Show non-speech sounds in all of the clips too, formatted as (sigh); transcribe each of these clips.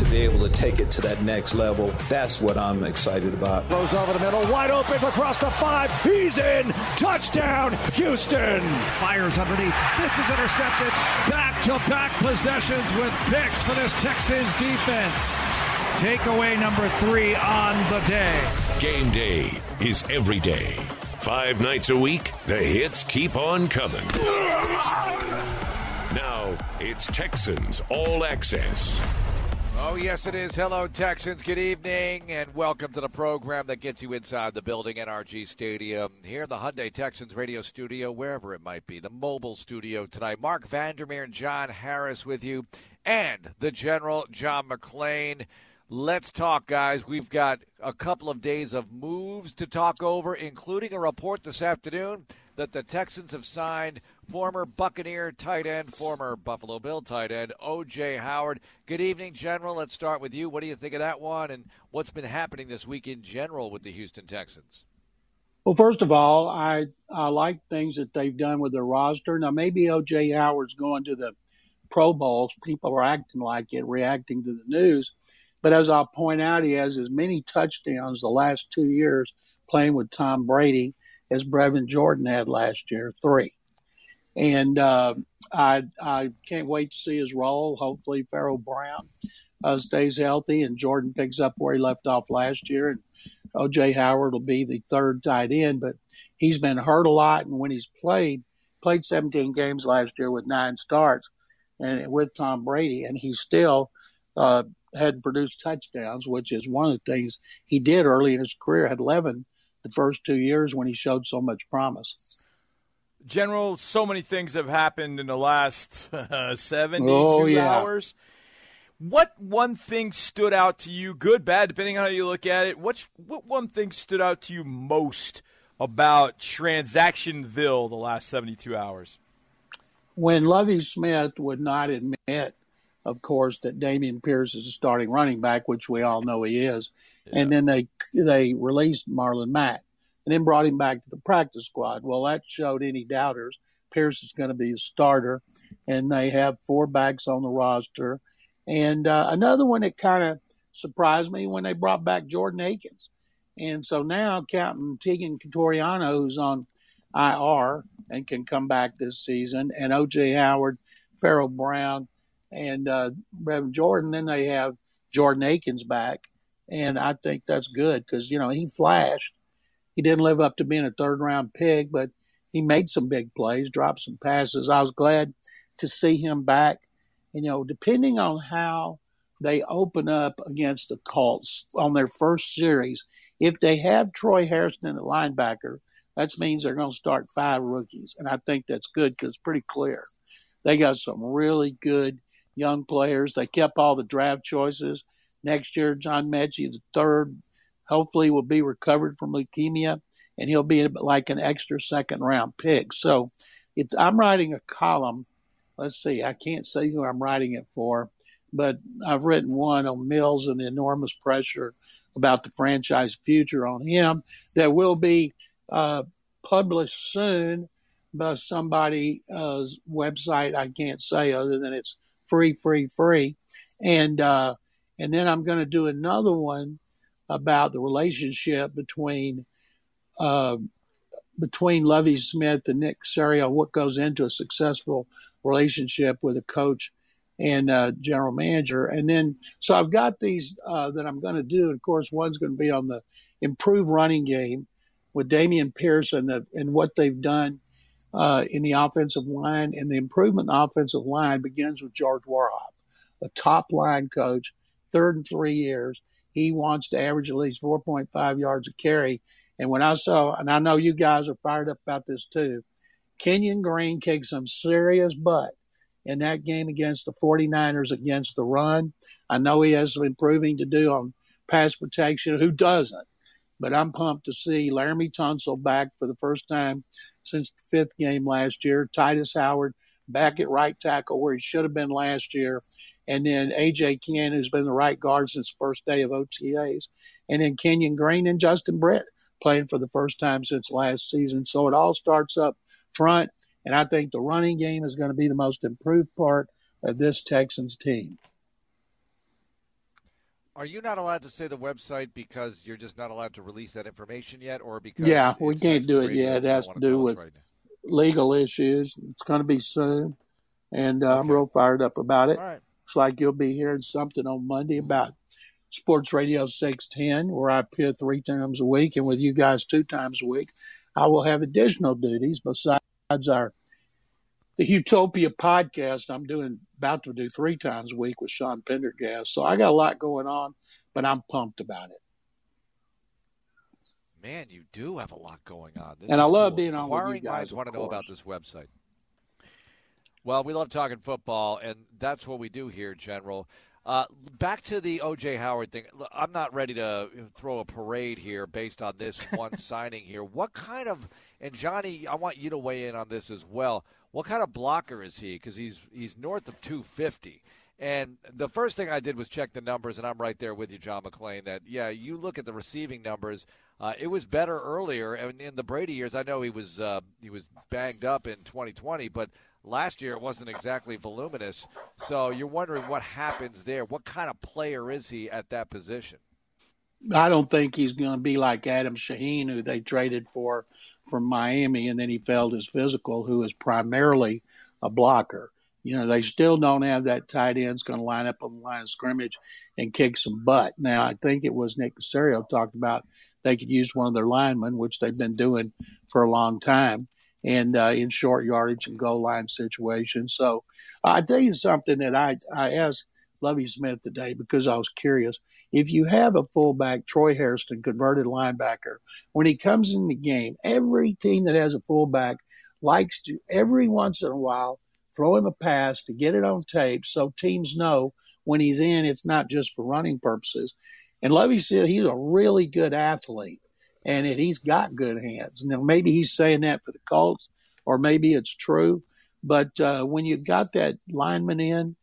to be able to take it to that next level. That's what I'm excited about. Goes over the middle, wide open across the five. He's in. Touchdown, Houston. Fires underneath. This is intercepted. Back to back possessions with picks for this Texans defense. Takeaway number three on the day. Game day is every day. Five nights a week, the hits keep on coming. Now, it's Texans All Access. Oh, yes, it is. Hello, Texans. Good evening, and welcome to the program that gets you inside the building, NRG Stadium, here in the Hyundai Texans radio studio, wherever it might be, the mobile studio tonight. Mark Vandermeer and John Harris with you, and the General, John McClain. Let's talk, guys. We've got a couple of days of moves to talk over, including a report this afternoon that the Texans have signed former Buccaneer tight end, former Buffalo Bill tight end, O.J. Howard. Good evening, General. Let's start with you. What do you think of that one, and what's been happening this week in general with the Houston Texans? Well, first of all, I I like things that they've done with their roster. Now, maybe O.J. Howard's going to the Pro Bowls. People are acting like it, reacting to the news. But as I'll point out, he has as many touchdowns the last two years playing with Tom Brady as Brevin Jordan had last year, three. And uh, I I can't wait to see his role. Hopefully, Pharaoh Brown uh, stays healthy and Jordan picks up where he left off last year. And OJ Howard will be the third tight end, but he's been hurt a lot. And when he's played, played 17 games last year with nine starts, and with Tom Brady, and he still uh, hadn't produced touchdowns, which is one of the things he did early in his career. Had 11 the first two years when he showed so much promise. General, so many things have happened in the last (laughs) uh, 72 oh, yeah. hours. What one thing stood out to you, good, bad, depending on how you look at it? What, what one thing stood out to you most about Transactionville the last 72 hours? When Lovie Smith would not admit, of course, that Dameon Pierce is a starting running back, which we all know he is, yeah. and then they they released Marlon Mack and then brought him back to the practice squad. Well, that showed any doubters. Pierce is going to be a starter, and they have four backs on the roster. And uh, another one that kind of surprised me when they brought back Jordan Akins. And so now Captain Teagan Quitoriano, who's on IR and can come back this season, and OJ Howard, Pharaoh Brown, and uh, Brevin Jordan. Then they have Jordan Akins back, and I think that's good because you know he flashed he didn't live up to being a third round pick, but he made some big plays, dropped some passes. I was glad to see him back. You know, depending on how they open up against the Colts on their first series, if they have Troy Hairston at linebacker, that means they're going to start five rookies. And I think that's good because it's pretty clear. They got some really good young players. They kept all the draft choices. Next year, John Metchie, the third hopefully will be recovered from leukemia and he'll be like an extra second round pick. So I'm writing a column. Let's see, I can't say who I'm writing it for, but I've written one on Mills and the enormous pressure about the franchise future on him that will be uh, published soon by somebody's uh, website. I can't say other than it's free, free, free. And, uh, and then I'm going to do another one about the relationship between uh, between Lovie Smith and Nick Caserio, what goes into a successful relationship with a coach and uh, general manager. And then, so I've got these uh, that I'm going to do. Of course, one's going to be on the improved running game with Dameon Pierce and, and what they've done uh, in the offensive line. And the improvement in the offensive line begins with George Warhop, a top line coach, third and three years he wants to average at least 4.5 yards a carry. And when I saw, and I know you guys are fired up about this too, Kenyon Green kicked some serious butt in that game against the 49ers against the run. I know he has some improving to do on pass protection. Who doesn't? But I'm pumped to see Laremy Tunsil back for the first time since the fifth game last year. Tytus Howard back at right tackle where he should have been last year and then AJ Cann, who's been the right guard since first day of OTAs, and then Kenyon Green and Justin Britt playing for the first time since last season. So it all starts up front, and I think the running game is going to be the most improved part of this Texans team. Are you not allowed to say the website because you're just not allowed to release that information yet, or because yeah, we can't do it yet. It has to do with right? Legal issues. It's going to be soon, and uh, I'm real fired up about it. Right. Looks like you'll be hearing something on Monday about Sports Radio 610, where I appear three times a week, and with you guys two times a week. I will have additional duties besides our the Utopia podcast. I'm doing about to do three times a week with Sean Pendergast. So I got a lot going on, but I'm pumped about it. Man, you do have a lot going on. This And I love cool. being on with you guys, want to know about this website. Well, we love talking football, and that's what we do here, General. Uh, back to the OJ Howard thing. I'm not ready to throw a parade here based on this (laughs) one signing here. What kind of and Johnny, I want you to weigh in on this as well. What kind of blocker is he? Because he's he's north of 250. And the first thing I did was check the numbers, and I'm right there with you, John McClain. That yeah, you look at the receiving numbers. Uh, it was better earlier, and in the Brady years, I know he was uh, he was banged up in 2020, but last year it wasn't exactly voluminous. So you're wondering what happens there. What kind of player is he at that position? I don't think he's going to be like Adam Shaheen, who they traded for from Miami, and then he failed his physical, who is primarily a blocker. You know, they still don't have that tight end that's going to line up on the line of scrimmage and kick some butt. Now, I think it was Nick Caserio talked about they could use one of their linemen, which they've been doing for a long time, and uh, in short yardage and goal line situations. So I tell you something that I I asked Lovie Smith today because I was curious. If you have a fullback, Troy Hairston, converted linebacker, when he comes in the game, every team that has a fullback likes to every once in a while throw him a pass to get it on tape so teams know when he's in it's not just for running purposes. And Lovie said he's a really good athlete and that he's got good hands. Now maybe he's saying that for the Colts or maybe it's true. But uh, when you've got that lineman in,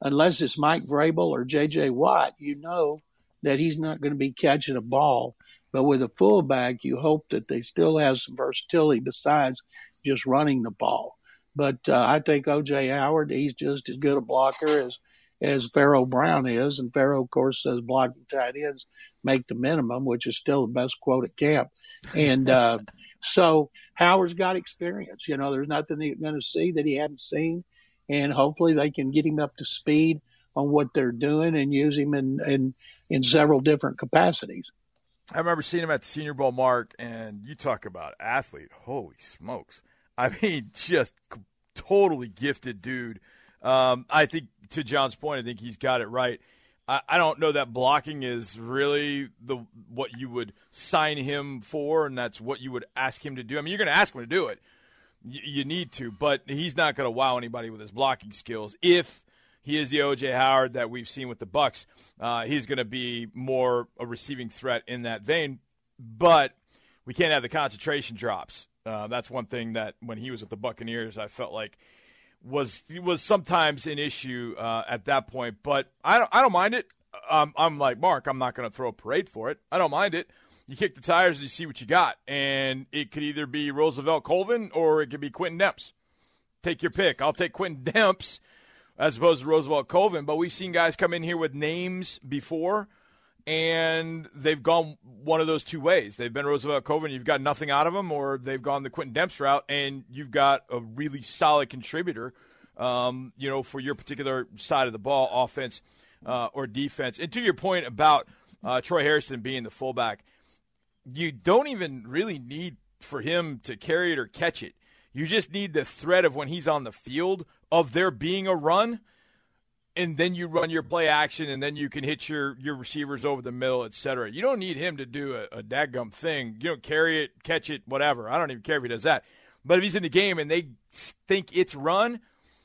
unless it's Mike Vrabel or J.J. Watt, you know that he's not going to be catching a ball. But with a fullback, you hope that they still have some versatility besides just running the ball. But uh, I think O.J. Howard, he's just as good a blocker as as Pharaoh Brown is, and Pharaoh, of course, says blocking tight ends make the minimum, which is still the best quote at camp. And uh, (laughs) so Howard's got experience. You know, there's nothing you're going to see that he hadn't seen, and hopefully they can get him up to speed on what they're doing and use him in in, in several different capacities. I remember seeing him at the Senior Bowl, Mark, and you talk about athlete. Holy smokes! I mean, (laughs) just totally gifted dude. Um, I think to John's point, I think he's got it right. I, don't know that blocking is really the what you would sign him for, and that's what you would ask him to do. I mean, you're going to ask him to do it. You, you need to, but he's not going to wow anybody with his blocking skills. If he is the OJ Howard that we've seen with the Bucks, uh, he's going to be more a receiving threat in that vein. But we can't have the concentration drops. Uh, that's one thing that when he was with the Buccaneers, I felt like was was sometimes an issue uh, at that point. But I don't I don't mind it. Um, I'm like Mark. I'm not going to throw a parade for it. I don't mind it. You kick the tires and you see what you got, and it could either be Roosevelt Colvin or it could be Quentin Demps. Take your pick. I'll take Quentin Demps as opposed to Roosevelt Colvin. But we've seen guys come in here with names before, and they've gone one of those two ways. They've been Roosevelt Colvin, you've got nothing out of them, or they've gone the Quentin Demps route, and you've got a really solid contributor, um, you know, for your particular side of the ball, offense uh, or defense. And to your point about uh, Troy Hairston being the fullback, you don't even really need for him to carry it or catch it. You just need the threat of when he's on the field of there being a run, and then you run your play action, and then you can hit your, your receivers over the middle, et cetera. You don't need him to do a, a thing. You don't carry it, catch it, whatever. I don't even care if he does that. But if he's in the game and they think it's run,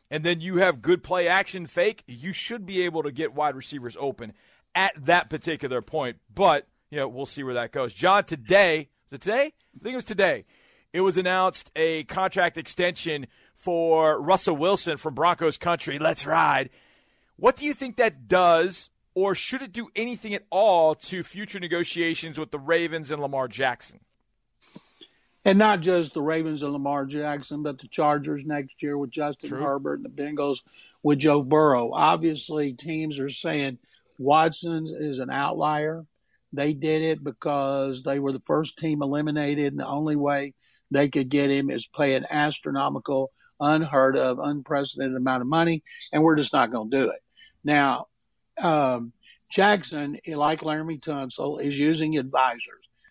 and then you have good play action fake, you should be able to get wide receivers open at that particular point. But, you know, we'll see where that goes. John, today, was it today? I think it was today. It was announced a contract extension for Russell Wilson from Broncos country. Let's ride. What do you think that does, or should it do anything at all to future negotiations with the Ravens and Lamar Jackson? And not just the Ravens and Lamar Jackson, but the Chargers next year with Justin True. Herbert and the Bengals with Joe Burrow. Obviously, teams are saying Watson's is an outlier. They did it because they were the first team eliminated, and the only way they could get him is pay an astronomical, unheard of, unprecedented amount of money, and we're just not going to do it. Now, um, Jackson, like Laremy Tunsil, is using advisors.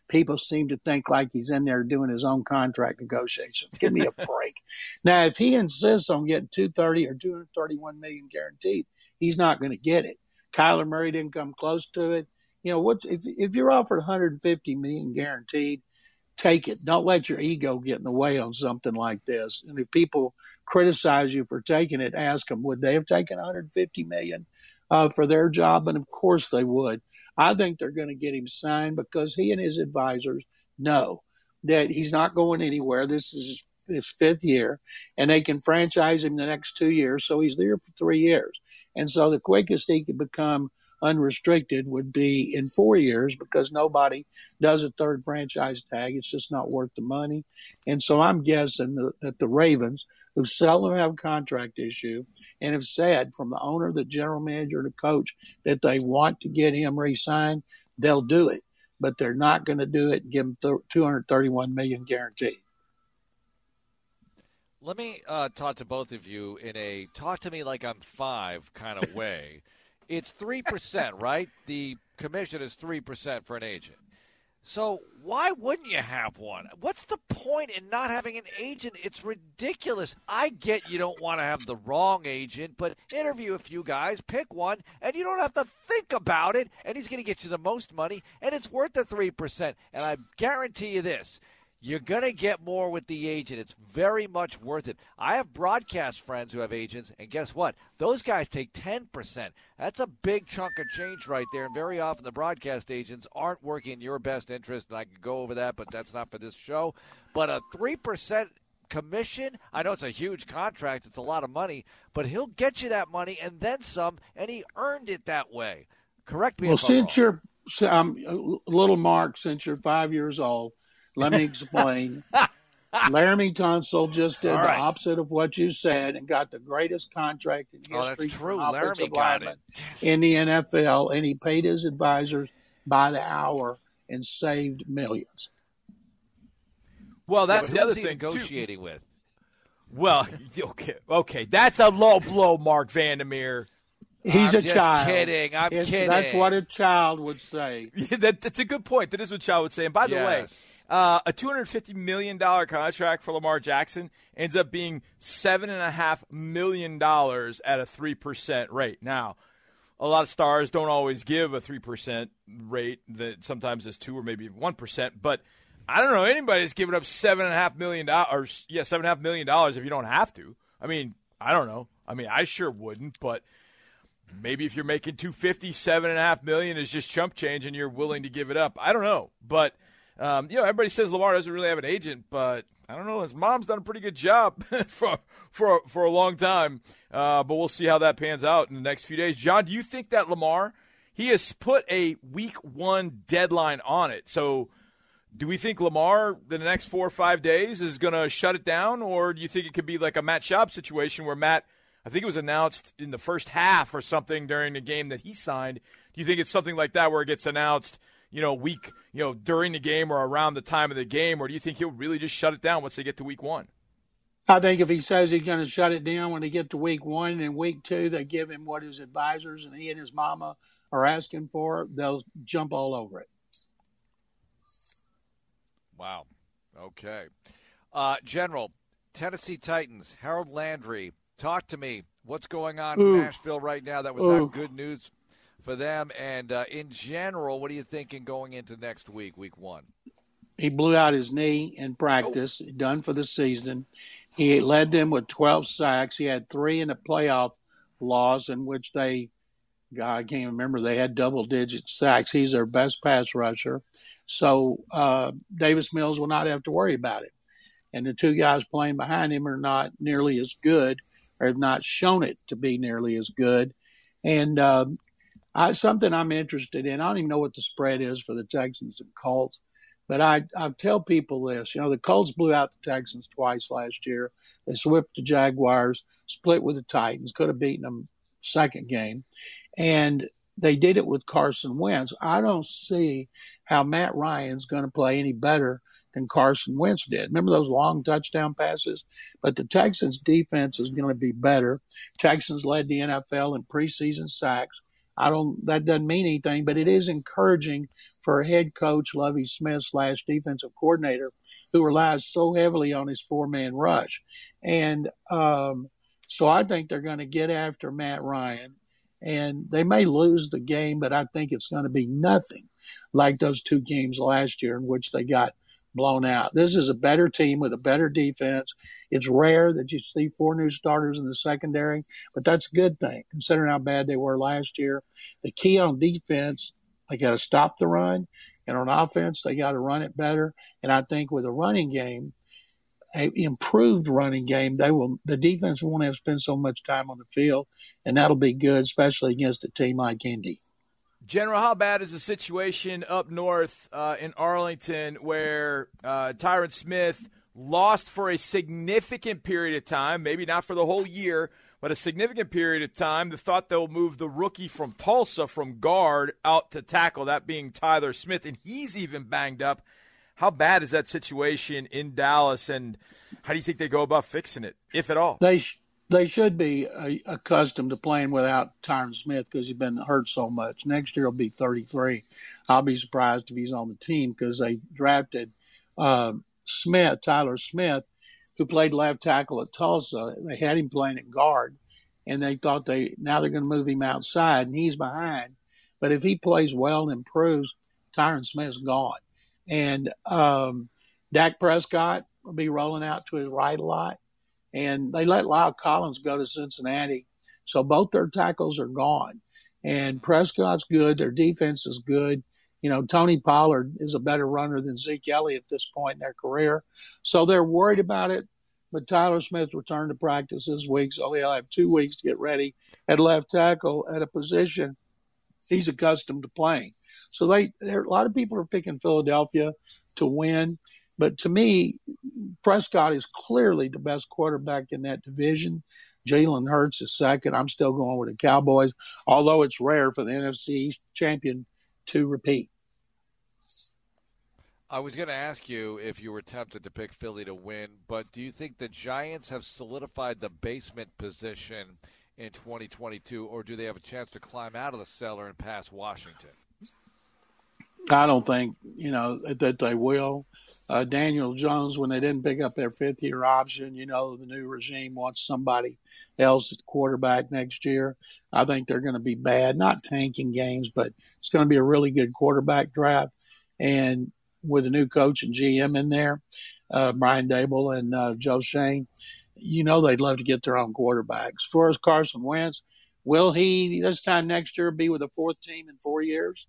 People seem to think like he's in there doing his own contract negotiations. Give me a (laughs) break. now, if he insists on getting 230 or 231 million guaranteed, he's not going to get it. Kyler Murray didn't come close to it. You know, what if if you're offered 150 million guaranteed, take it. Don't let your ego get in the way on something like this. And if people criticize you for taking it, ask them would they have taken 150 million uh, for their job? And of course they would. I think they're going to get him signed because he and his advisors know that he's not going anywhere. This is his fifth year, and they can franchise him the next two years, so he's there for three years. And so the quickest he could become unrestricted would be in four years because nobody does a third franchise tag. It's just not worth the money. And so I'm guessing that the Ravens, who seldom have a contract issue and have said from the owner, the general manager, the coach that they want to get him re signed, they'll do it. But they're not going to do it and give him 231 million guaranteed. Let me uh, talk to both of you in a talk to me like I'm five kind of (laughs) way. It's 3%, (laughs) right? The commission is 3% for an agent. So why wouldn't you have one? What's the point in not having an agent? It's ridiculous. I get you don't want to have the wrong agent, but interview a few guys, pick one, and you don't have to think about it. And he's going to get you the most money, and it's worth the 3%. And I guarantee you this you're going to get more with the agent. It's very much worth it. I have broadcast friends who have agents, and guess what? Those guys take 10%. That's a big chunk of change right there. And very often the broadcast agents aren't working in your best interest. And I can go over that, but that's not for this show. But a 3% commission, I know it's a huge contract, it's a lot of money, but he'll get you that money and then some, and he earned it that way. Correct me well, since you're um, little Mark, since you're five years old, let me explain. (laughs) Laremy Tunsil just did right. the opposite of what you said and got the greatest contract in history. Oh, that's true. Laremy got it. in the NFL, and he paid his advisors by the hour and saved millions. Well, that's yeah, the other thing. Negotiating too. with. Well, (laughs) okay, okay, that's a low blow, Mark Vandermeer. He's I'm a child. Kidding. I'm it's, kidding. That's what a child would say. (laughs) Yeah, that, that's a good point. That is what a child would say. And by the yes. way, uh, a $250 million contract for Lamar Jackson ends up being $7.5 million at a 3% rate. Now, a lot of stars don't always give a 3% rate that sometimes is 2 or maybe 1%, but I don't know anybody that's giving up $7.5 million, or, yeah, $7.5 million if you don't have to. I mean, I don't know. I mean, I sure wouldn't, but maybe if you're making 250 $7.5 million is just chump change and you're willing to give it up. I don't know, but – um, you know, everybody says Lamar doesn't really have an agent, but I don't know. His mom's done a pretty good job (laughs) for for for a long time. Uh, but we'll see how that pans out in the next few days. John, do you think that Lamar he has put a week one deadline on it? So, do we think Lamar the next four or five days is going to shut it down, or do you think it could be like a Matt Schaub situation where Matt? I think it was announced in the first half or something during the game that he signed. Do you think it's something like that where it gets announced? you know, week, you know, during the game or around the time of the game, or do you think he'll really just shut it down once they get to week one? I think if he says he's going to shut it down when they get to week one and week two, they give him what his advisors and he and his mama are asking for, they'll jump all over it. Wow. Okay. Uh, General, Tennessee Titans, Harold Landry, talk to me. What's going on Ooh. in Nashville right now? That was Ooh. not good news for them. And uh, in general, what are you thinking going into next week, week one? He blew out his knee in practice, oh. done for the season. He led them with 12 sacks. He had three in a playoff loss in which they, God, I can't remember, they had double digit sacks. He's their best pass rusher. So uh, Davis Mills will not have to worry about it. And the two guys playing behind him are not nearly as good or have not shown it to be nearly as good. And uh, I, something I'm interested in. I don't even know what the spread is for the Texans and Colts, but I, I tell people this. You know, the Colts blew out the Texans twice last year. They swept the Jaguars, split with the Titans, could have beaten them second game. And they did it with Carson Wentz. I don't see how Matt Ryan's going to play any better than Carson Wentz did. Remember those long touchdown passes? But the Texans defense is going to be better. Texans led the NFL in preseason sacks. I don't, that doesn't mean anything, but it is encouraging for head coach, Lovie Smith slash defensive coordinator, who relies so heavily on his four man rush. And, um, so I think they're going to get after Matt Ryan and they may lose the game, but I think it's going to be nothing like those two games last year in which they got blown out. This is a better team with a better defense. It's rare that you see four new starters in the secondary, but that's a good thing considering how bad they were last year. The key on defense, they got to stop the run, and on offense, they got to run it better. And I think with a running game, a improved running game, they will the defense won't have to spend so much time on the field, and that'll be good, especially against a team like Indy. General, how bad is the situation up north uh, in Arlington where uh, Tyron Smith lost for a significant period of time, maybe not for the whole year, but a significant period of time. The thought they'll move the rookie from Tulsa from guard out to tackle, that being Tyler Smith, and he's even banged up. How bad is that situation in Dallas, and how do you think they go about fixing it, if at all? They sh- they should be uh, accustomed to playing without Tyron Smith because he's been hurt so much. Next year he'll be 33. I'll be surprised if he's on the team because they drafted uh, Smith, Tyler Smith, who played left tackle at Tulsa. They had him playing at guard, and they thought they now they're going to move him outside, and he's behind. But if he plays well and improves, Tyron Smith's gone. And um, Dak Prescott will be rolling out to his right a lot. And they let La'el Collins go to Cincinnati. So both their tackles are gone. And Prescott's good. Their defense is good. You know, Tony Pollard is a better runner than Zeke Elliott at this point in their career. So they're worried about it. But Tyler Smith returned to practice this week, so he'll have two weeks to get ready at left tackle at a position he's accustomed to playing. So they, a lot of people are picking Philadelphia to win, but to me, Prescott is clearly the best quarterback in that division. Jalen Hurts is second. I'm still going with the Cowboys, although it's rare for the NFC East champion to repeat. I was going to ask you if you were tempted to pick Philly to win, but do you think the Giants have solidified the basement position in 2022, or do they have a chance to climb out of the cellar and pass Washington? I don't think you know that they will. Uh, Daniel Jones, when they didn't pick up their fifth year option, you know the new regime wants somebody else at quarterback next year. I think they're going to be bad, not tanking games, but it's going to be a really good quarterback draft. And with a new coach and GM in there, uh, Brian Daboll and uh, Joe Schoen, you know they'd love to get their own quarterbacks. As far as Carson Wentz, will he this time next year be with a fourth team in four years?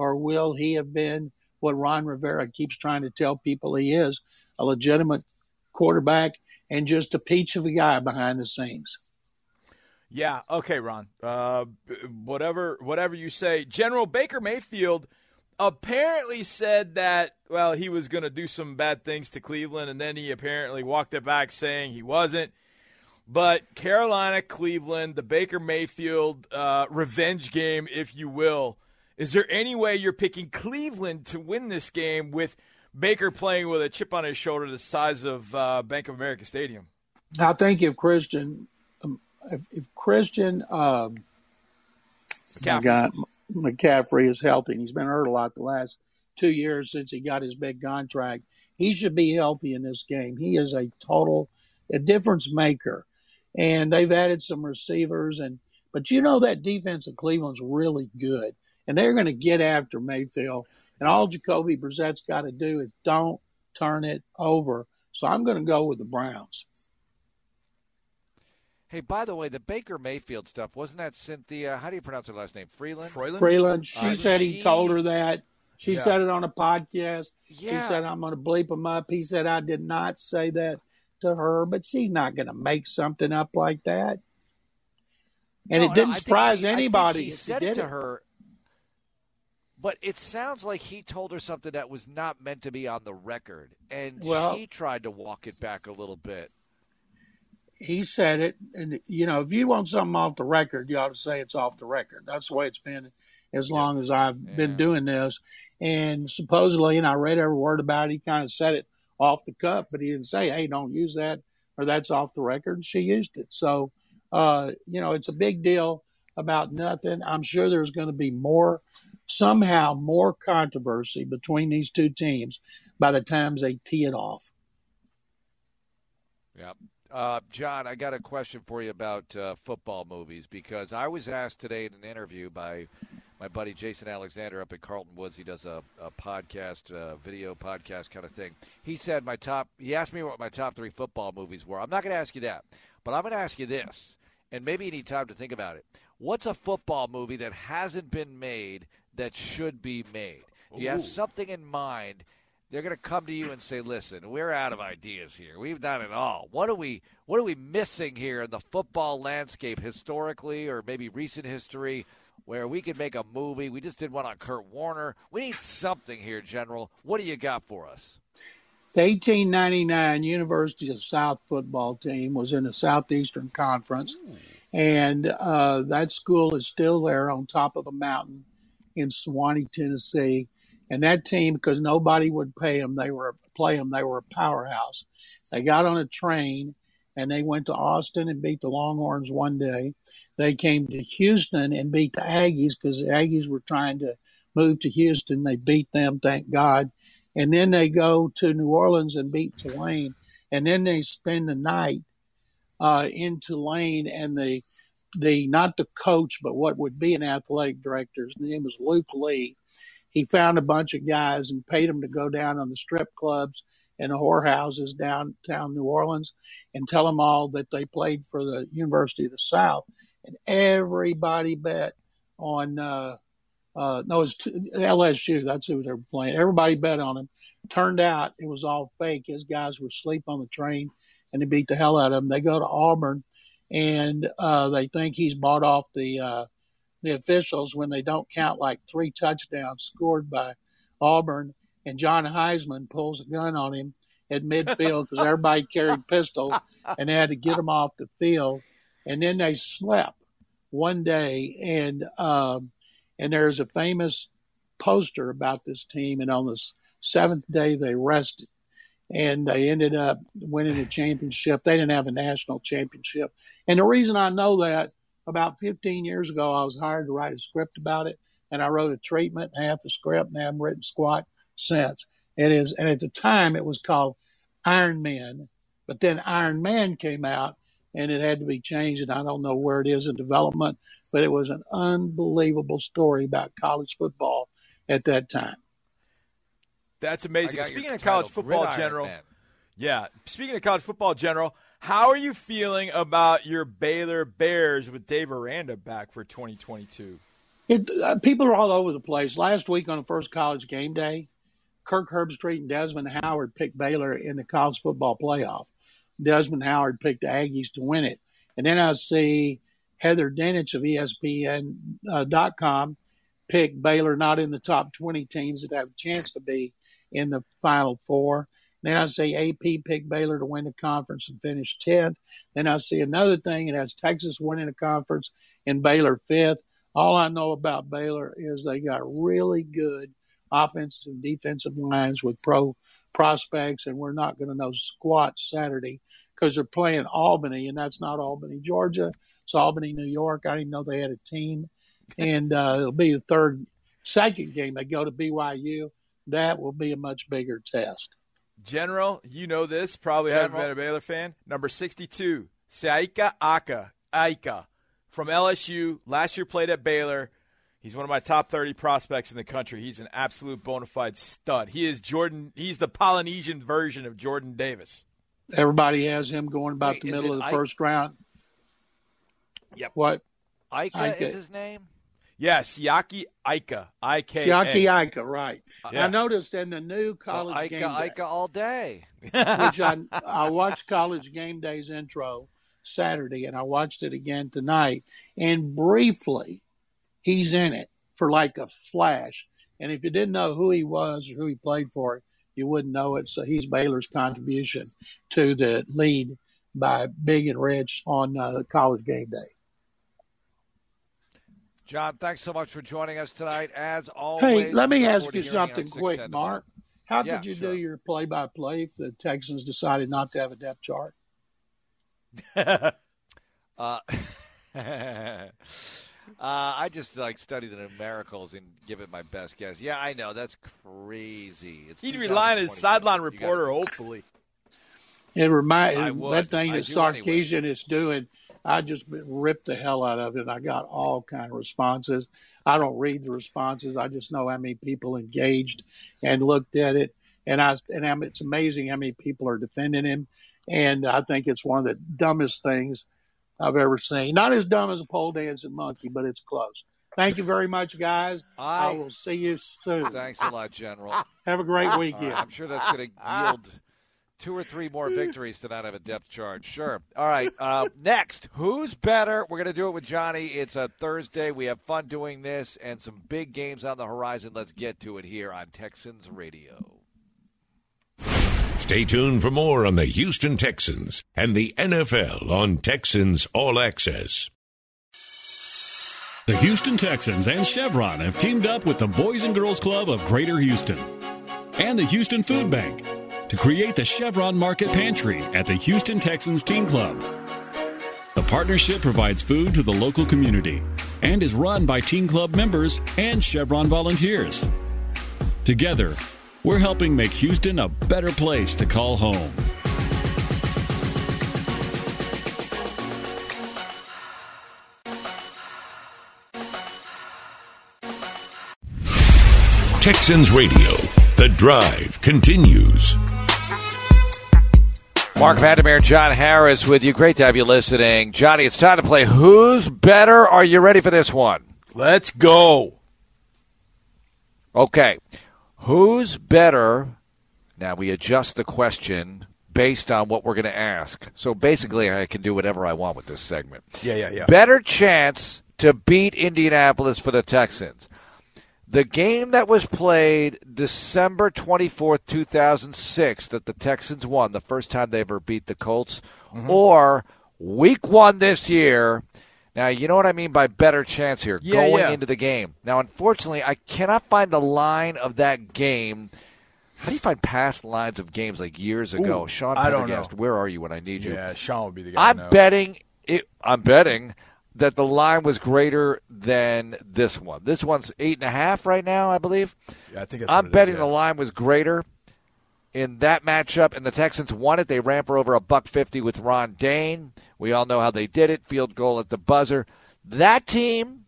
or will he have been what Ron Rivera keeps trying to tell people he is a legitimate quarterback and just a peach of a guy behind the scenes? Yeah. Okay, Ron. Uh, whatever, whatever you say. General Baker Mayfield apparently said that well he was going to do some bad things to Cleveland, and then he apparently walked it back saying he wasn't. But Carolina, Cleveland, the Baker Mayfield uh, revenge game, if you will. Is there any way you're picking Cleveland to win this game with Baker playing with a chip on his shoulder the size of uh, Bank of America Stadium? I think if Christian, um, if, if, Christian um, McCaffrey. McCaffrey is healthy, and he's been hurt a lot the last two years since he got his big contract. He should be healthy in this game. He is a total a difference maker, and they've added some receivers and. But you know that defense of Cleveland's really good and they're going to get after Mayfield. And all Jacoby Brissett's got to do is don't turn it over. So I'm going to go with the Browns. Hey, by the way, the Baker Mayfield stuff wasn't that Cynthia? How do you pronounce her last name? Frelund. Frelund. Frelund. She uh, said he told her that. She yeah. said it on a podcast. Yeah. He said I'm going to bleep him up. He said I did not say that to her, but she's not going to make something up like that. And no, it didn't no, surprise she, anybody. he said it to her but it sounds like he told her something that was not meant to be on the record, and well, she tried to walk it back a little bit. He said it, and you know, if you want something off the record, you ought to say it's off the record. That's the way it's been as long as I've yeah. been doing this. And supposedly, and I read every word about it, he kind of said it off the cuff, but he didn't say, hey, don't use that or that's off the record. She used it. So, uh, you know, it's a big deal about nothing. I'm sure there's going to be more, somehow more controversy between these two teams by the time they tee it off. Yeah. Uh, John, I got a question for you about uh, football movies because I was asked today in an interview by my buddy Jason Alexander up at Carlton Woods. He does a, a podcast, a video podcast kind of thing. He said my top. He asked me what my top three football movies were. I'm not going to ask you that, but I'm going to ask you this, and maybe you need time to think about it. What's a football movie that hasn't been made that should be made? Do you have something in mind? They're going to come to you and say, "Listen, we're out of ideas here. We've done it all. What are we? What are we missing here in the football landscape historically, or maybe recent history?" where we could make a movie. We just did one on Kurt Warner. We need something here, General. What do you got for us? The 1899 University of South football team was in the Southeastern Conference, and uh, that school is still there on top of a mountain in Sewanee, Tennessee. And that team, because nobody would pay them, they were play them. They were a powerhouse. They got on a train and they went to Austin and beat the Longhorns one day. They came to Houston and beat the Aggies because the Aggies were trying to move to Houston. They beat them, thank God. And then they go to New Orleans and beat Tulane. And then they spend the night uh, in Tulane and the the not the coach, but what would be an athletic director. His name was Luke Lea. He found a bunch of guys and paid them to go down on the strip clubs and the whorehouses downtown New Orleans and tell them all that they played for the University of the South and everybody bet on uh, uh, no, it's LSU. That's who they were playing. Everybody bet on him. Turned out it was all fake. His guys were asleep on the train, and they beat the hell out of him. They go to Auburn, and uh, they think he's bought off the uh, the officials when they don't count like three touchdowns scored by Auburn. And John Heisman pulls a gun on him at midfield because everybody carried pistols, and they had to get him off the field. And then they slept one day, and um, and there's a famous poster about this team, and on the seventh day they rested, and they ended up winning a championship. They didn't have a national championship, and the reason I know that about 15 years ago I was hired to write a script about it, and I wrote a treatment, half a script, and I haven't written squat since. It is, and at the time it was called Iron Man, but then Iron Man came out, and it had to be changed. And I don't know where it is in development, but it was an unbelievable story about college football at that time. That's amazing. Speaking of college football, General. Man. Yeah. Speaking of college football, General, how are you feeling about your Baylor Bears with Dave Aranda back for 2022? It, uh, people are all over the place. Last week on the first college game day, Kirk Herbstreit and Desmond Howard picked Baylor in the college football playoff. Desmond Howard picked the Aggies to win it. And then I see Heather Dinich of ESPN.com uh, pick Baylor not in the top 20 teams that have a chance to be in the Final Four. Then I see AP pick Baylor to win the conference and finish 10th. Then I see another thing. It has Texas winning the conference and Baylor fifth. All I know about Baylor is they got really good offensive and defensive lines with pro prospects, and we're not going to know squat Saturday because they're playing Albany, and that's not Albany, Georgia. It's Albany, New York. I didn't know they had a team, and uh, it'll be the third, second game they go to BYU. That will be a much bigger test. General, you know this. Probably General. haven't been a Baylor fan. Number sixty-two, Saika Aka, Ika from LSU. Last year played at Baylor. He's one of my top 30 prospects in the country. He's an absolute bona fide stud. He is Jordan. He's the Polynesian version of Jordan Davis. Everybody has him going about Wait, the middle of the I- first round. Yep. What? Ika, Ika is his name? Yes, Yaki Ika. I K. Yaki Ika, right. Yeah. I noticed in the new college so Ika, game day, Ika all day. which I, (laughs) I watched college game days intro Saturday, and I watched it again tonight. And briefly, he's in it for like a flash. And if you didn't know who he was or who he played for, you wouldn't know it. So he's Baylor's contribution to the lead by Big and Rich on uh, college game day. John, thanks so much for joining us tonight. As always, Hey, let me ask you something quick, Mark. How Yeah, did you sure. do your play-by-play if the Texans decided not to have a depth chart? (laughs) Uh, (laughs) uh, I just like study the numericals and give it my best guess. Yeah, I know that's crazy. It's He'd rely on his sideline You gotta reporter, hopefully. It remind that thing I that do anyway. Is doing. I just ripped the hell out of it. I got all kind of responses. I don't read the responses. I just know how many people engaged and looked at it, and I and I'm, it's amazing how many people are defending him. And I think it's one of the dumbest things I've ever seen. Not as dumb as a pole dancing monkey, but it's close. Thank you very much, guys. I, I- will see you soon. Thanks a lot, General. Have a great weekend. right, I'm sure that's going to yield two or three more victories to not have a depth charge. Sure. All right. Uh, next, who's better? We're going to do it with Johnny. It's a Thursday. We have fun doing this and some big games on the horizon. Let's get to it here on Texans Radio. Stay tuned for more on the Houston Texans and the NFL on Texans All Access. The Houston Texans and Chevron have teamed up with the Boys and Girls Club of Greater Houston and the Houston Food Bank to create the Chevron Market Pantry at the Houston Texans Team Club. The partnership provides food to the local community and is run by Team Club members and Chevron volunteers. Together, we're helping make Houston a better place to call home. Texans Radio. The drive continues. Mark Vandermeer, John Harris with you. Great to have you listening. Johnny, it's time to play Who's Better? Are you ready for this one? Let's go. Okay. Who's better? Now we adjust the question based on what we're going to ask. So basically, I can do whatever I want with this segment. Yeah, yeah, yeah. Better chance to beat Indianapolis for the Texans. The game that was played December 24th, 2006, that the Texans won, the first time they ever beat the Colts, Mm-hmm. or week one this year. Now, you know what I mean by better chance here, Yeah, going yeah. into the game. Now, unfortunately, I cannot find the line of that game. How do you find past lines of games like years ago? Ooh, Sean I don't Pendergast, know. where are you when I need you? Yeah, Sean would be the guy. I'm betting it. I'm betting that the line was greater than this one. This one's eight and a half right now, I believe. Yeah, I think I'm it is, betting yeah. the line was greater in that matchup, and the Texans won it. They ran for over a buck fifty with Ron Dayne. We all know how they did it. Field goal at the buzzer. That team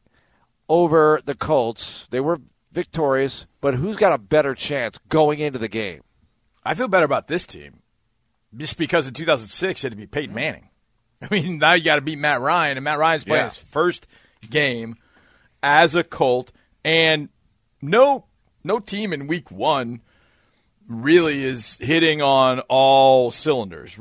over the Colts, they were victorious, but who's got a better chance going into the game? I feel better about this team just because in 2006 it had to be Peyton mm-hmm. Manning. (laughs) I mean, now you got to beat Matt Ryan, and Matt Ryan's playing Yeah. his first game as a Colt, and no no team in Week One really is hitting on all cylinders.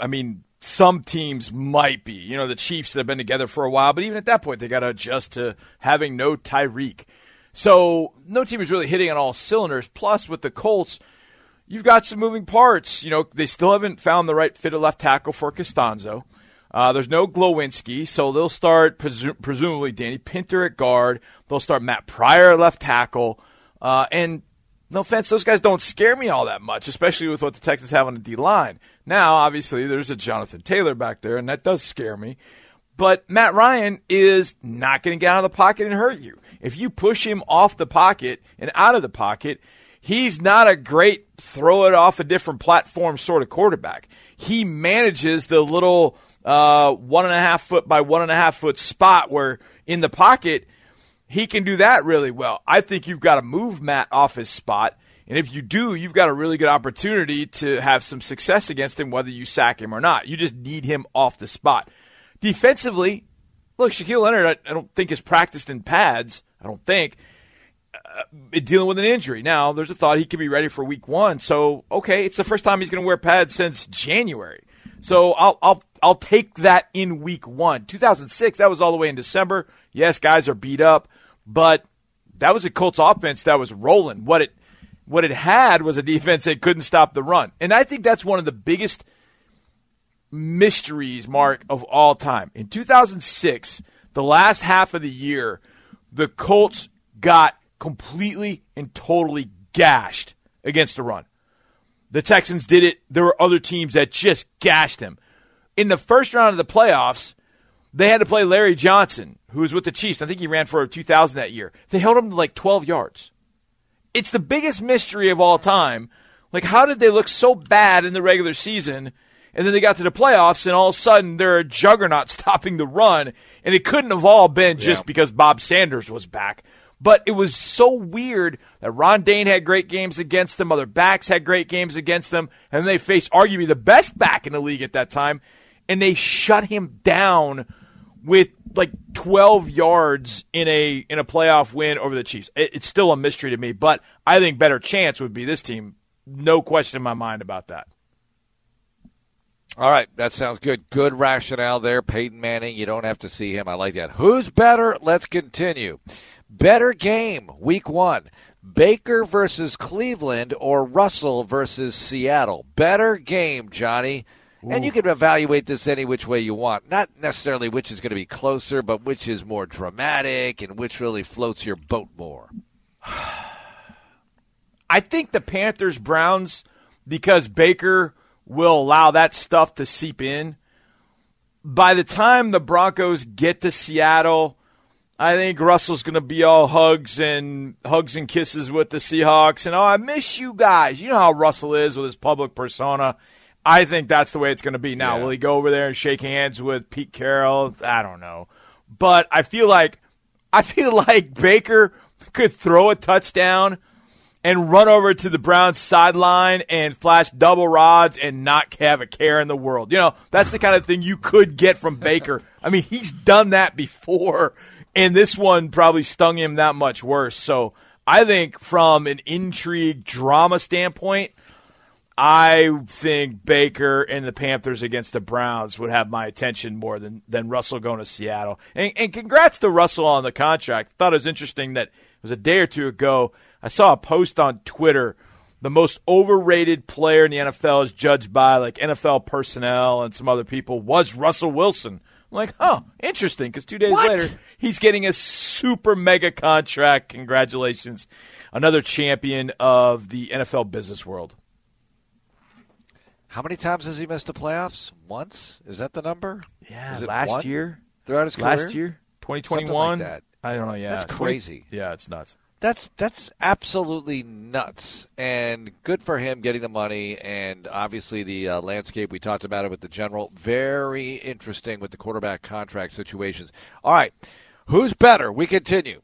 I mean, some teams might be. You know, the Chiefs that have been together for a while, but even at that point, they got to adjust to having no Tyreek. So no team is really hitting on all cylinders. Plus, with the Colts, you've got some moving parts. You know, they still haven't found the right fit of left tackle for Castonzo. Uh, there's no Glowinski, so they'll start presu- presumably Danny Pinter at guard. They'll start Matt Pryor at left tackle. Uh, and no offense, those guys don't scare me all that much, especially with what the Texans have on the D line. Now, obviously, there's a Jonathan Taylor back there, and that does scare me. But Matt Ryan is not going to get out of the pocket and hurt you. If you push him off the pocket and out of the pocket, he's not a great throw it off a different platform sort of quarterback. He manages the little uh, one and a half foot by one and a half foot spot where in the pocket he can do that really well. I think you've got to move Matt off his spot. And if you do, you've got a really good opportunity to have some success against him, whether you sack him or not. You just need him off the spot. Defensively, look, Shaquille Leonard, I, I don't think has practiced in pads. I don't think Uh, dealing with an injury. Now, there's a thought he could be ready for Week One. So, okay, it's the first time he's going to wear pads since January. So I'll I'll I'll take that in Week One. 2006, that was all the way in December. Yes, guys are beat up, but that was a Colts offense that was rolling. What it what it had was a defense that couldn't stop the run, and I think that's one of the biggest mysteries, Mark, of all time. In 2006, the last half of the year, the Colts got completely and totally gashed against the run. The Texans did it. There were other teams that just gashed them. In the first round of the playoffs, they had to play Larry Johnson, who was with the Chiefs. I think he ran for 2,000 that year. They held him to like 12 yards. It's the biggest mystery of all time. Like, how did they look so bad in the regular season? And then they got to the playoffs, and all of a sudden they're a juggernaut (laughs) stopping the run. And it couldn't have all been just Yeah. because Bob Sanders was back. But it was so weird that Ron Dayne had great games against them, other backs had great games against them, and they faced arguably the best back in the league at that time, and they shut him down with like 12 yards in a in a playoff win over the Chiefs. It, it's still a mystery to me, but I think better chance would be this team. No question in my mind about that. All right, that sounds good. Good rationale there. Peyton Manning, you don't have to see him. I like that. Who's better? Let's continue. Better game, week one. Baker versus Cleveland or Russell versus Seattle. Better game, Johnny. And you can evaluate this any which way you want. Not necessarily which is going to be closer, but which is more dramatic and which really floats your boat more. (sighs) I think the Panthers Browns because Baker will allow that stuff to seep in. By the time the Broncos get to Seattle, I think Russell's going to be all hugs and hugs and kisses with the Seahawks and oh, I miss you guys. You know how Russell is with his public persona. I think that's the way it's going to be now. Yeah. Will he go over there and shake hands with Pete Carroll? I don't know. But I feel like I feel (laughs) like Baker could throw a touchdown and run over to the Browns sideline and flash double rods and not have a care in the world. You know, that's the kind of thing you could get from Baker. (laughs) I mean, he's done that before, and this one probably stung him that much worse. So I think from an intrigue drama standpoint, I think Baker and the Panthers against the Browns would have my attention more than, than Russell going to Seattle. And, and congrats to Russell on the contract. Thought it was interesting that it was a day or two ago. I saw a post on Twitter. The most overrated player in the NFL is judged by like NFL personnel and some other people was Russell Wilson. I'm like, oh, interesting. Because two days later, he's getting a super mega contract. Congratulations, another champion of the NFL business world. How many times has he missed the playoffs? Once? Is that the number? Yeah, Is it last one year, throughout his career? last year, 2021. like that. I don't know. Yeah, That's 20 crazy. yeah, it's nuts. That's that's absolutely nuts, and good for him getting the money, and obviously the uh, landscape we talked about it with the general. Very interesting with the quarterback contract situations. All right, who's better? We continue.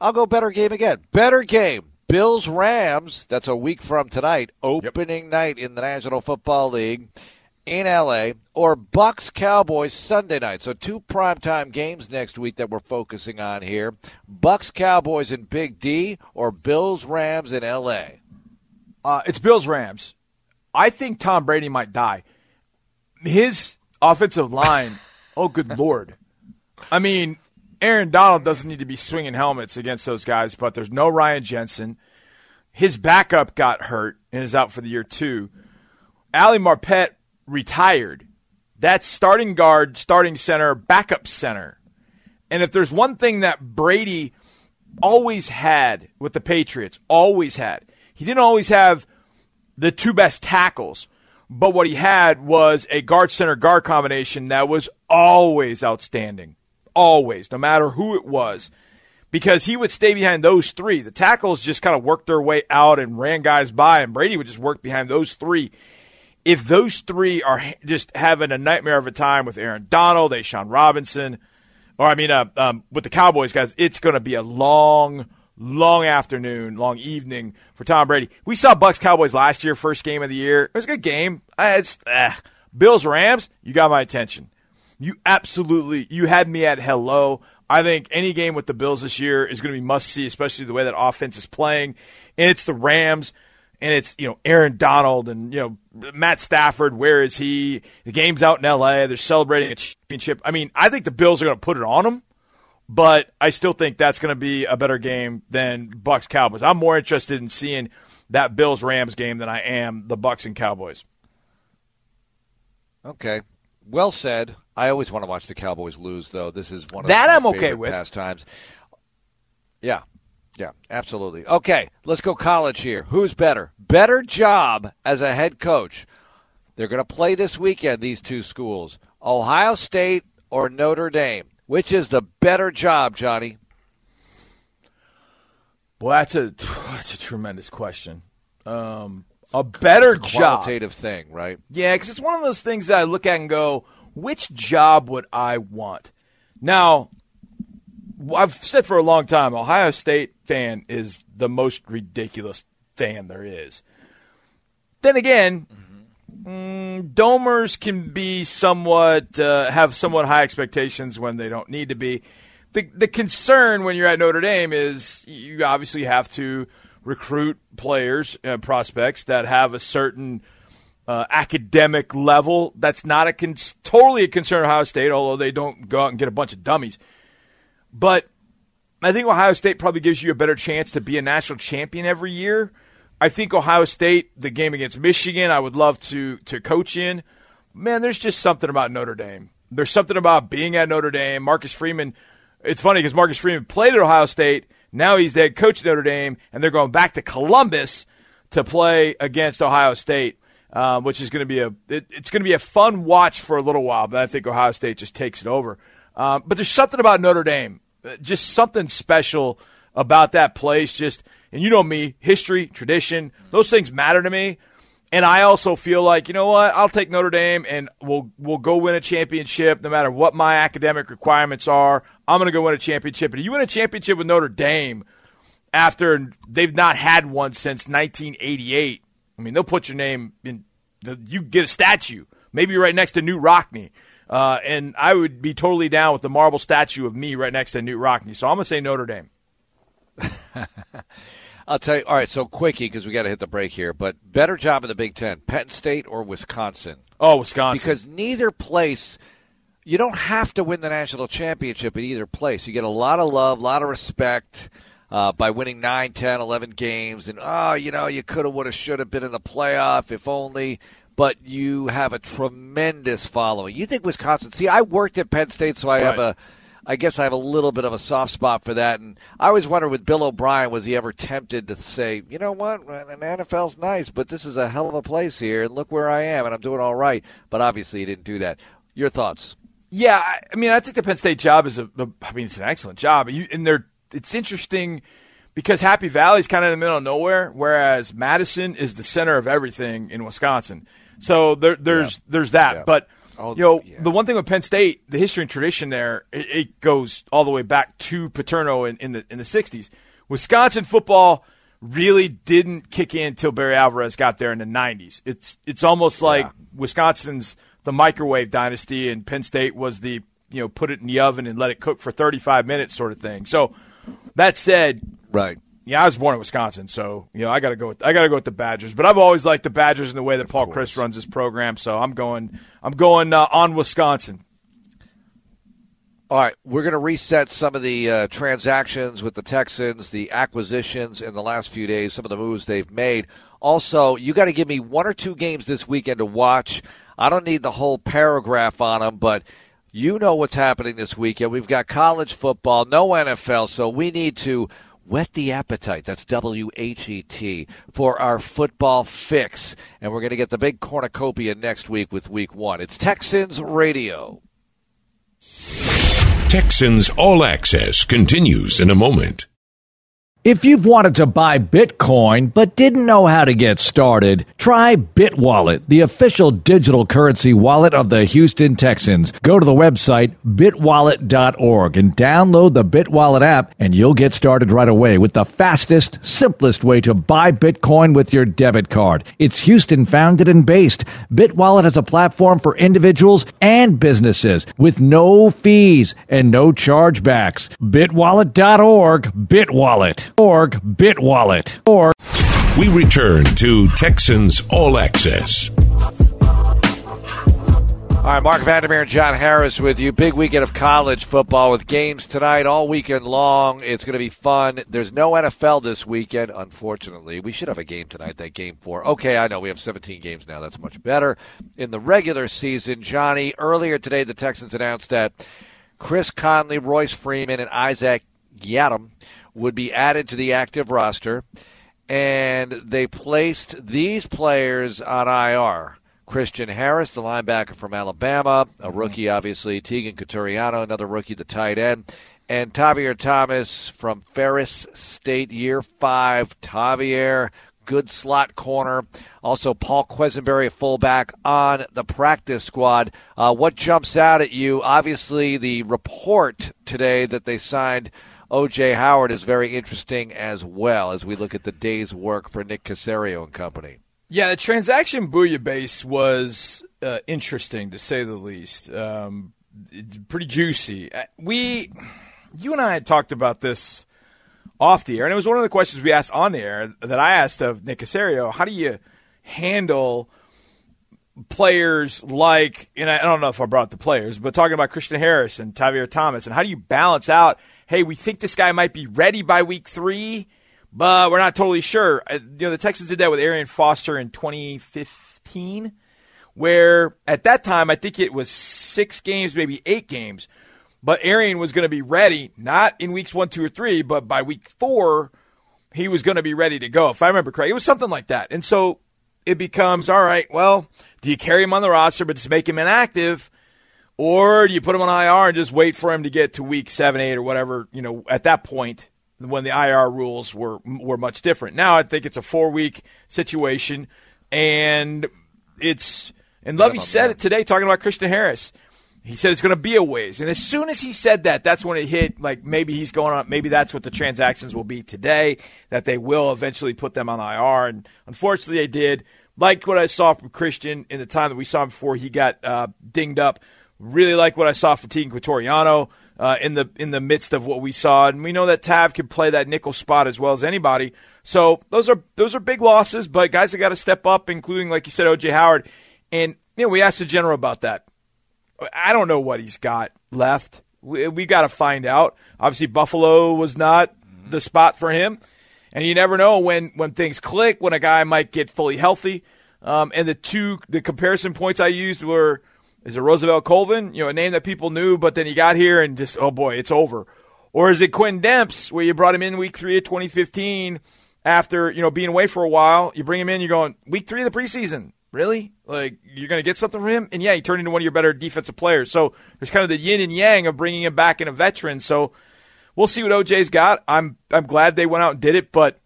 I'll go better game again. Better game. Bills Rams. That's a week from tonight. Opening night in the National Football League in LA or Bucks Cowboys Sunday night. So two primetime games next week that we're focusing on here. Bucks Cowboys in Big D or Bills Rams in LA. Uh, it's Bills Rams. I think Tom Brady might die. His offensive line. (laughs) oh, good lord! I mean, Aaron Donald doesn't need to be swinging helmets against those guys, but there's no Ryan Jensen. His backup got hurt and is out for the year too. Ali Marpet retired. That's starting guard, starting center, backup center. And if there's one thing that Brady always had with the Patriots, always had, he didn't always have the two best tackles, but what he had was a guard center guard combination that was always outstanding. Always, no matter who it was. Because he would stay behind those three. The tackles just kind of worked their way out and ran guys by, and Brady would just work behind those three if those three are just having a nightmare of a time with Aaron Donald, A'Shawn Robinson, or I mean, uh, um, with the Cowboys guys, it's going to be a long, long afternoon, long evening for Tom Brady. We saw Bucks Cowboys last year, first game of the year. It was a good game. It's uh, Bills Rams. You got my attention. You absolutely you had me at hello. I think any game with the Bills this year is going to be must see, especially the way that offense is playing. And it's the Rams and it's you know Aaron Donald and you know Matt Stafford. Where is he? The game's out in L.A. They're celebrating a championship. I mean, I think the Bills are going to put it on them, but I still think that's going to be a better game than Bucks Cowboys. I'm more interested in seeing that Bills Rams game than I am the Bucks and Cowboys. Okay. Well said. I always want to watch the Cowboys lose, though. This is one of That I'm okay with. pastimes. Yeah, yeah, absolutely. Okay, let's go college here. Who's better? Better job as a head coach. They're going to play this weekend. These two schools, Ohio State or Notre Dame. Which is the better job, Johnny? Well, that's a that's a tremendous question. Um, a better It's a job. qualitative thing, right? Yeah, because it's one of those things that I look at and go, which job would I want? Now, I've said for a long time, Ohio State fan is the most ridiculous fan there is. Then again, mm, Domers can be somewhat uh, have somewhat high expectations when they don't need to be. The the concern when you're at Notre Dame is you obviously have to recruit players, uh, prospects that have a certain uh, academic level. That's not a con- totally a concern of Ohio State, although they don't go out and get a bunch of dummies. But I think Ohio State probably gives you a better chance to be a national champion every year. I think Ohio State, the game against Michigan, I would love to to coach in. Man, there's just something about Notre Dame. There's something about being at Notre Dame. Marcus Freeman. It's funny because Marcus Freeman played at Ohio State. Now he's the coach at Notre Dame, and they're going back to Columbus to play against Ohio State, uh, which is going to be a it, it's going to be a fun watch for a little while. But I think Ohio State just takes it over. Uh, but there's something about Notre Dame, Uh, just something special about that place. Just and you know me, history, tradition, those things matter to me. And I also feel like you know what, I'll take Notre Dame and we'll we'll go win a championship no matter what my academic requirements are. I'm going to go win a championship. And you win a championship with Notre Dame after they've not had one since 1988. I mean, they'll put your name in. The, you get a statue, maybe right next to Knute Rockne. Uh, and I would be totally down with the marble statue of me right next to Knute Rockne. So I'm going to say Notre Dame. (laughs) I'll tell you. All right, so quickie because we got to hit the break here. But better job in the Big Ten, Penn State or Wisconsin? Oh, Wisconsin. Because neither place, you don't have to win the national championship in either place. You get a lot of love, a lot of respect uh, by winning 9, 10, 11 games. And, oh, you know, you could have, would have, should have been in the playoff if only. But you have a tremendous following. You think Wisconsin? See, I worked at Penn State, so I have a. I guess I have a little bit of a soft spot for that, and I always wonder with Bill O'Brien, was he ever tempted to say, you know what, an NFL's nice, but this is a hell of a place here, and look where I am, and I'm doing all right. But obviously, he didn't do that. Your thoughts? Yeah, I- I mean, I think the Penn State job is a, I mean, it's an excellent job. You, and they're. It's interesting because Happy Valley is kind of in the middle of nowhere, whereas Madison is the center of everything in Wisconsin. So there, there's there's that. Yeah. But you know, yeah. the one thing with Penn State, the history and tradition there, it, it goes all the way back to Paterno in, in the in the '60s. Wisconsin football really didn't kick in until Barry Alvarez got there in the '90s. It's it's almost like Wisconsin's the microwave dynasty, and Penn State was the you know put it in the oven and let it cook for 35 minutes sort of thing. So that said, Right. Yeah, I was born in Wisconsin, so you know I got to go. With, I got to go with the Badgers. But I've always liked the Badgers in the way that Paul Chryst runs his program. So I'm going. I'm going uh, on Wisconsin. All right, we're going to reset some of the uh, transactions with the Texans, the acquisitions in the last few days, some of the moves they've made. Also, you got to give me one or two games this weekend to watch. I don't need the whole paragraph on them, but you know what's happening this weekend. We've got college football, no NFL, so we need to whet the appetite. That's W H E T for our football fix. And we're going to get the big cornucopia next week with week one. It's Texans Radio. Texans All Access continues in a moment. If you've wanted to buy Bitcoin but didn't know how to get started, try BitWallet, the official digital currency wallet of the Houston Texans. Go to the website bitwallet.org and download the BitWallet app and you'll get started right away with the fastest, simplest way to buy Bitcoin with your debit card. It's Houston founded and based. BitWallet is a platform for individuals and businesses with no fees and no chargebacks. bitwallet.org, BitWallet. Org, BitWallet. Or We return to Texans All Access. All right, Marc Vandermeer and John Harris with you. Big weekend of college football with games tonight all weekend long. It's going to be fun. There's no NFL this weekend, unfortunately. We should have a game tonight, that game four. Okay, I know we have 17 games now. That's much better. In the regular season, Johnny, earlier today, the Texans announced that Chris Conley, Royce Freeman, and Isaac Yiadom would be added to the active roster. And they placed these players on IR. Christian Harris, the linebacker from Alabama, a mm-hmm. rookie, obviously. Teagan Quitoriano, another rookie, the tight end. And Tavierre Thomas from Ferris State, year five. Tavierre, good slot corner. Also, Paul Quessenberry, a fullback on the practice squad. Uh, what jumps out at you? Obviously, the report today that they signed O.J. Howard is very interesting as well as we look at the day's work for Nick Caserio and company. Yeah, the transaction base was uh, interesting to say the least. Um, pretty juicy. Uh, we, you and I had talked about this off the air, and it was one of the questions we asked on the air that I asked of Nick Caserio. How do you handle players like, and I don't know if I brought the players, but talking about Christian Harris and Tavierre Thomas, and how do you balance out? Hey, we think this guy might be ready by week three but we're not totally sure. Uh, you know, the Texans did that with Arian Foster in 2015, where at that time I think it was six games, maybe eight games, but Arian was going to be ready, not in weeks one, two, or three, but by week four, he was going to be ready to go. If I remember correctly, it was something like that. And so it becomes all right. Well, do you carry him on the roster but just make him inactive? Or do you put him on IR and just wait for him to get to week seven, eight, or whatever, you know, at that point when the IR rules were were much different. Now I think it's a four week situation, and it's and Lovie said it today talking about Christian Harris. He said it's going to be a ways, and as soon as he said that, that's when it hit. Like maybe he's going on. Maybe that's what the transactions will be today. That they will eventually put them on IR, and unfortunately they did. Like what I saw from Christian in the time that we saw him before he got uh, dinged up. Really like what I saw from Teagan Quitoriano uh, in the in the midst of what we saw, and we know that Tav can play that nickel spot as well as anybody. So those are those are big losses, but guys have got to step up, including like you said, OJ Howard. And you know, we asked the general about that. I don't know what he's got left. We, we got to find out. Obviously, Buffalo was not the spot for him, and you never know when when things click when a guy might get fully healthy. Um, and the two the comparison points I used were is it Roosevelt Colvin? You know, a name that people knew, but then he got here and just, oh boy, it's over. Or is it Quinn Demps, where you brought him in week three of 2015 after, you know, being away for a while? You bring him in, you're going, week three of the preseason. Really? Like, you're going to get something from him? And yeah, he turned into one of your better defensive players. So there's kind of the yin and yang of bringing him back in a veteran. So we'll see what OJ's got. I'm, I'm glad they went out and did it, but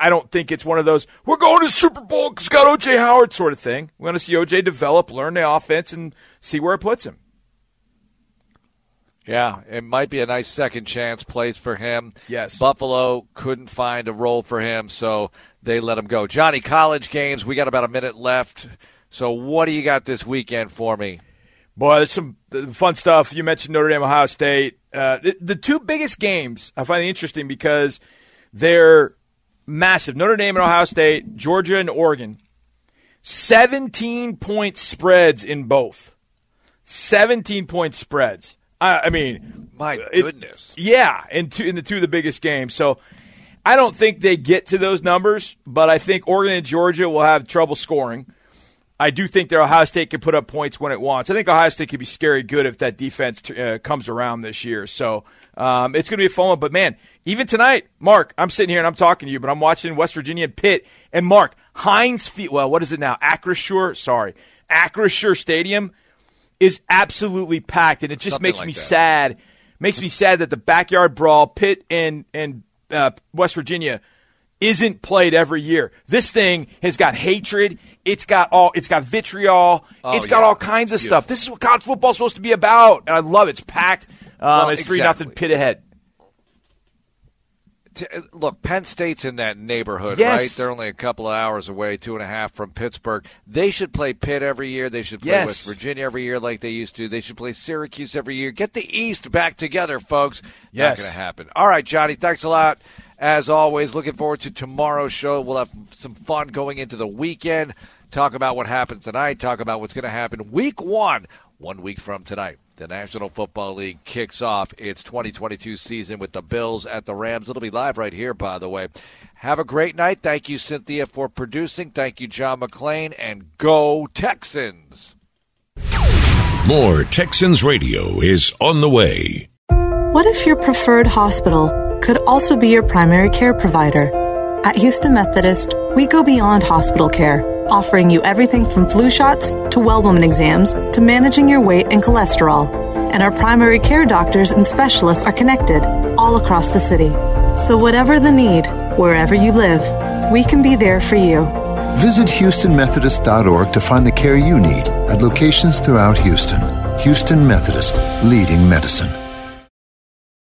I don't think it's one of those we're going to Super Bowl because got OJ Howard sort of thing. We want to see OJ develop, learn the offense, and see where it puts him. Yeah, it might be a nice second chance place for him. Yes. Buffalo couldn't find a role for him, so they let him go. Johnny, college games, we got about a minute left. So what do you got this weekend for me? Boy, there's some fun stuff. You mentioned Notre Dame, Ohio State. Uh, the, the two biggest games I find interesting because they're massive. Notre Dame and Ohio State, Georgia and Oregon. 17 point spreads in both. 17 point spreads. I, I mean, my goodness. It, yeah, in two, in the two of the biggest games. So I don't think they get to those numbers, but I think Oregon and Georgia will have trouble scoring. I do think that Ohio State can put up points when it wants. I think Ohio State could be scary good if that defense uh, comes around this year. So um, it's going to be a fun one. But man, even tonight, Mark, I'm sitting here and I'm talking to you, but I'm watching West Virginia and Pitt. And Mark, Heinz Field, well, what is it now? Acrisure, sorry. Acrisure Stadium is absolutely packed. And it just Something makes like me that. sad. Makes me sad that the backyard brawl, Pitt and, and uh, West Virginia, isn't played every year. This thing has got hatred. It's got all. It's got vitriol. Oh, it's got yeah. all kinds of stuff. This is what college football's supposed to be about, and I love it. It's packed. Um, well, it's three exactly. nothing Pitt ahead. Look, Penn State's in that neighborhood, yes. right? They're only a couple of hours away, two and a half from Pittsburgh. They should play Pitt every year. They should play yes. West Virginia every year like they used to. They should play Syracuse every year. Get the East back together, folks. Yes. Not going to happen. All right, Johnny, thanks a lot. As always, looking forward to tomorrow's show. We'll have some fun going into the weekend. Talk about what happened tonight. Talk about what's going to happen week one one week from tonight. The National Football League kicks off its 2022 season with the Bills at the Rams. It'll be live right here, by the way. Have a great night. Thank you, Cynthia, for producing. Thank you, John McClain, and go Texans. More Texans Radio is on the way. What if your preferred hospital could also be your primary care provider? At Houston Methodist, we go beyond hospital care, offering you everything from flu shots to well woman exams to managing your weight and cholesterol. And our primary care doctors and specialists are connected all across the city. So, whatever the need, wherever you live, we can be there for you. Visit HoustonMethodist.org to find the care you need at locations throughout Houston. Houston Methodist, leading medicine.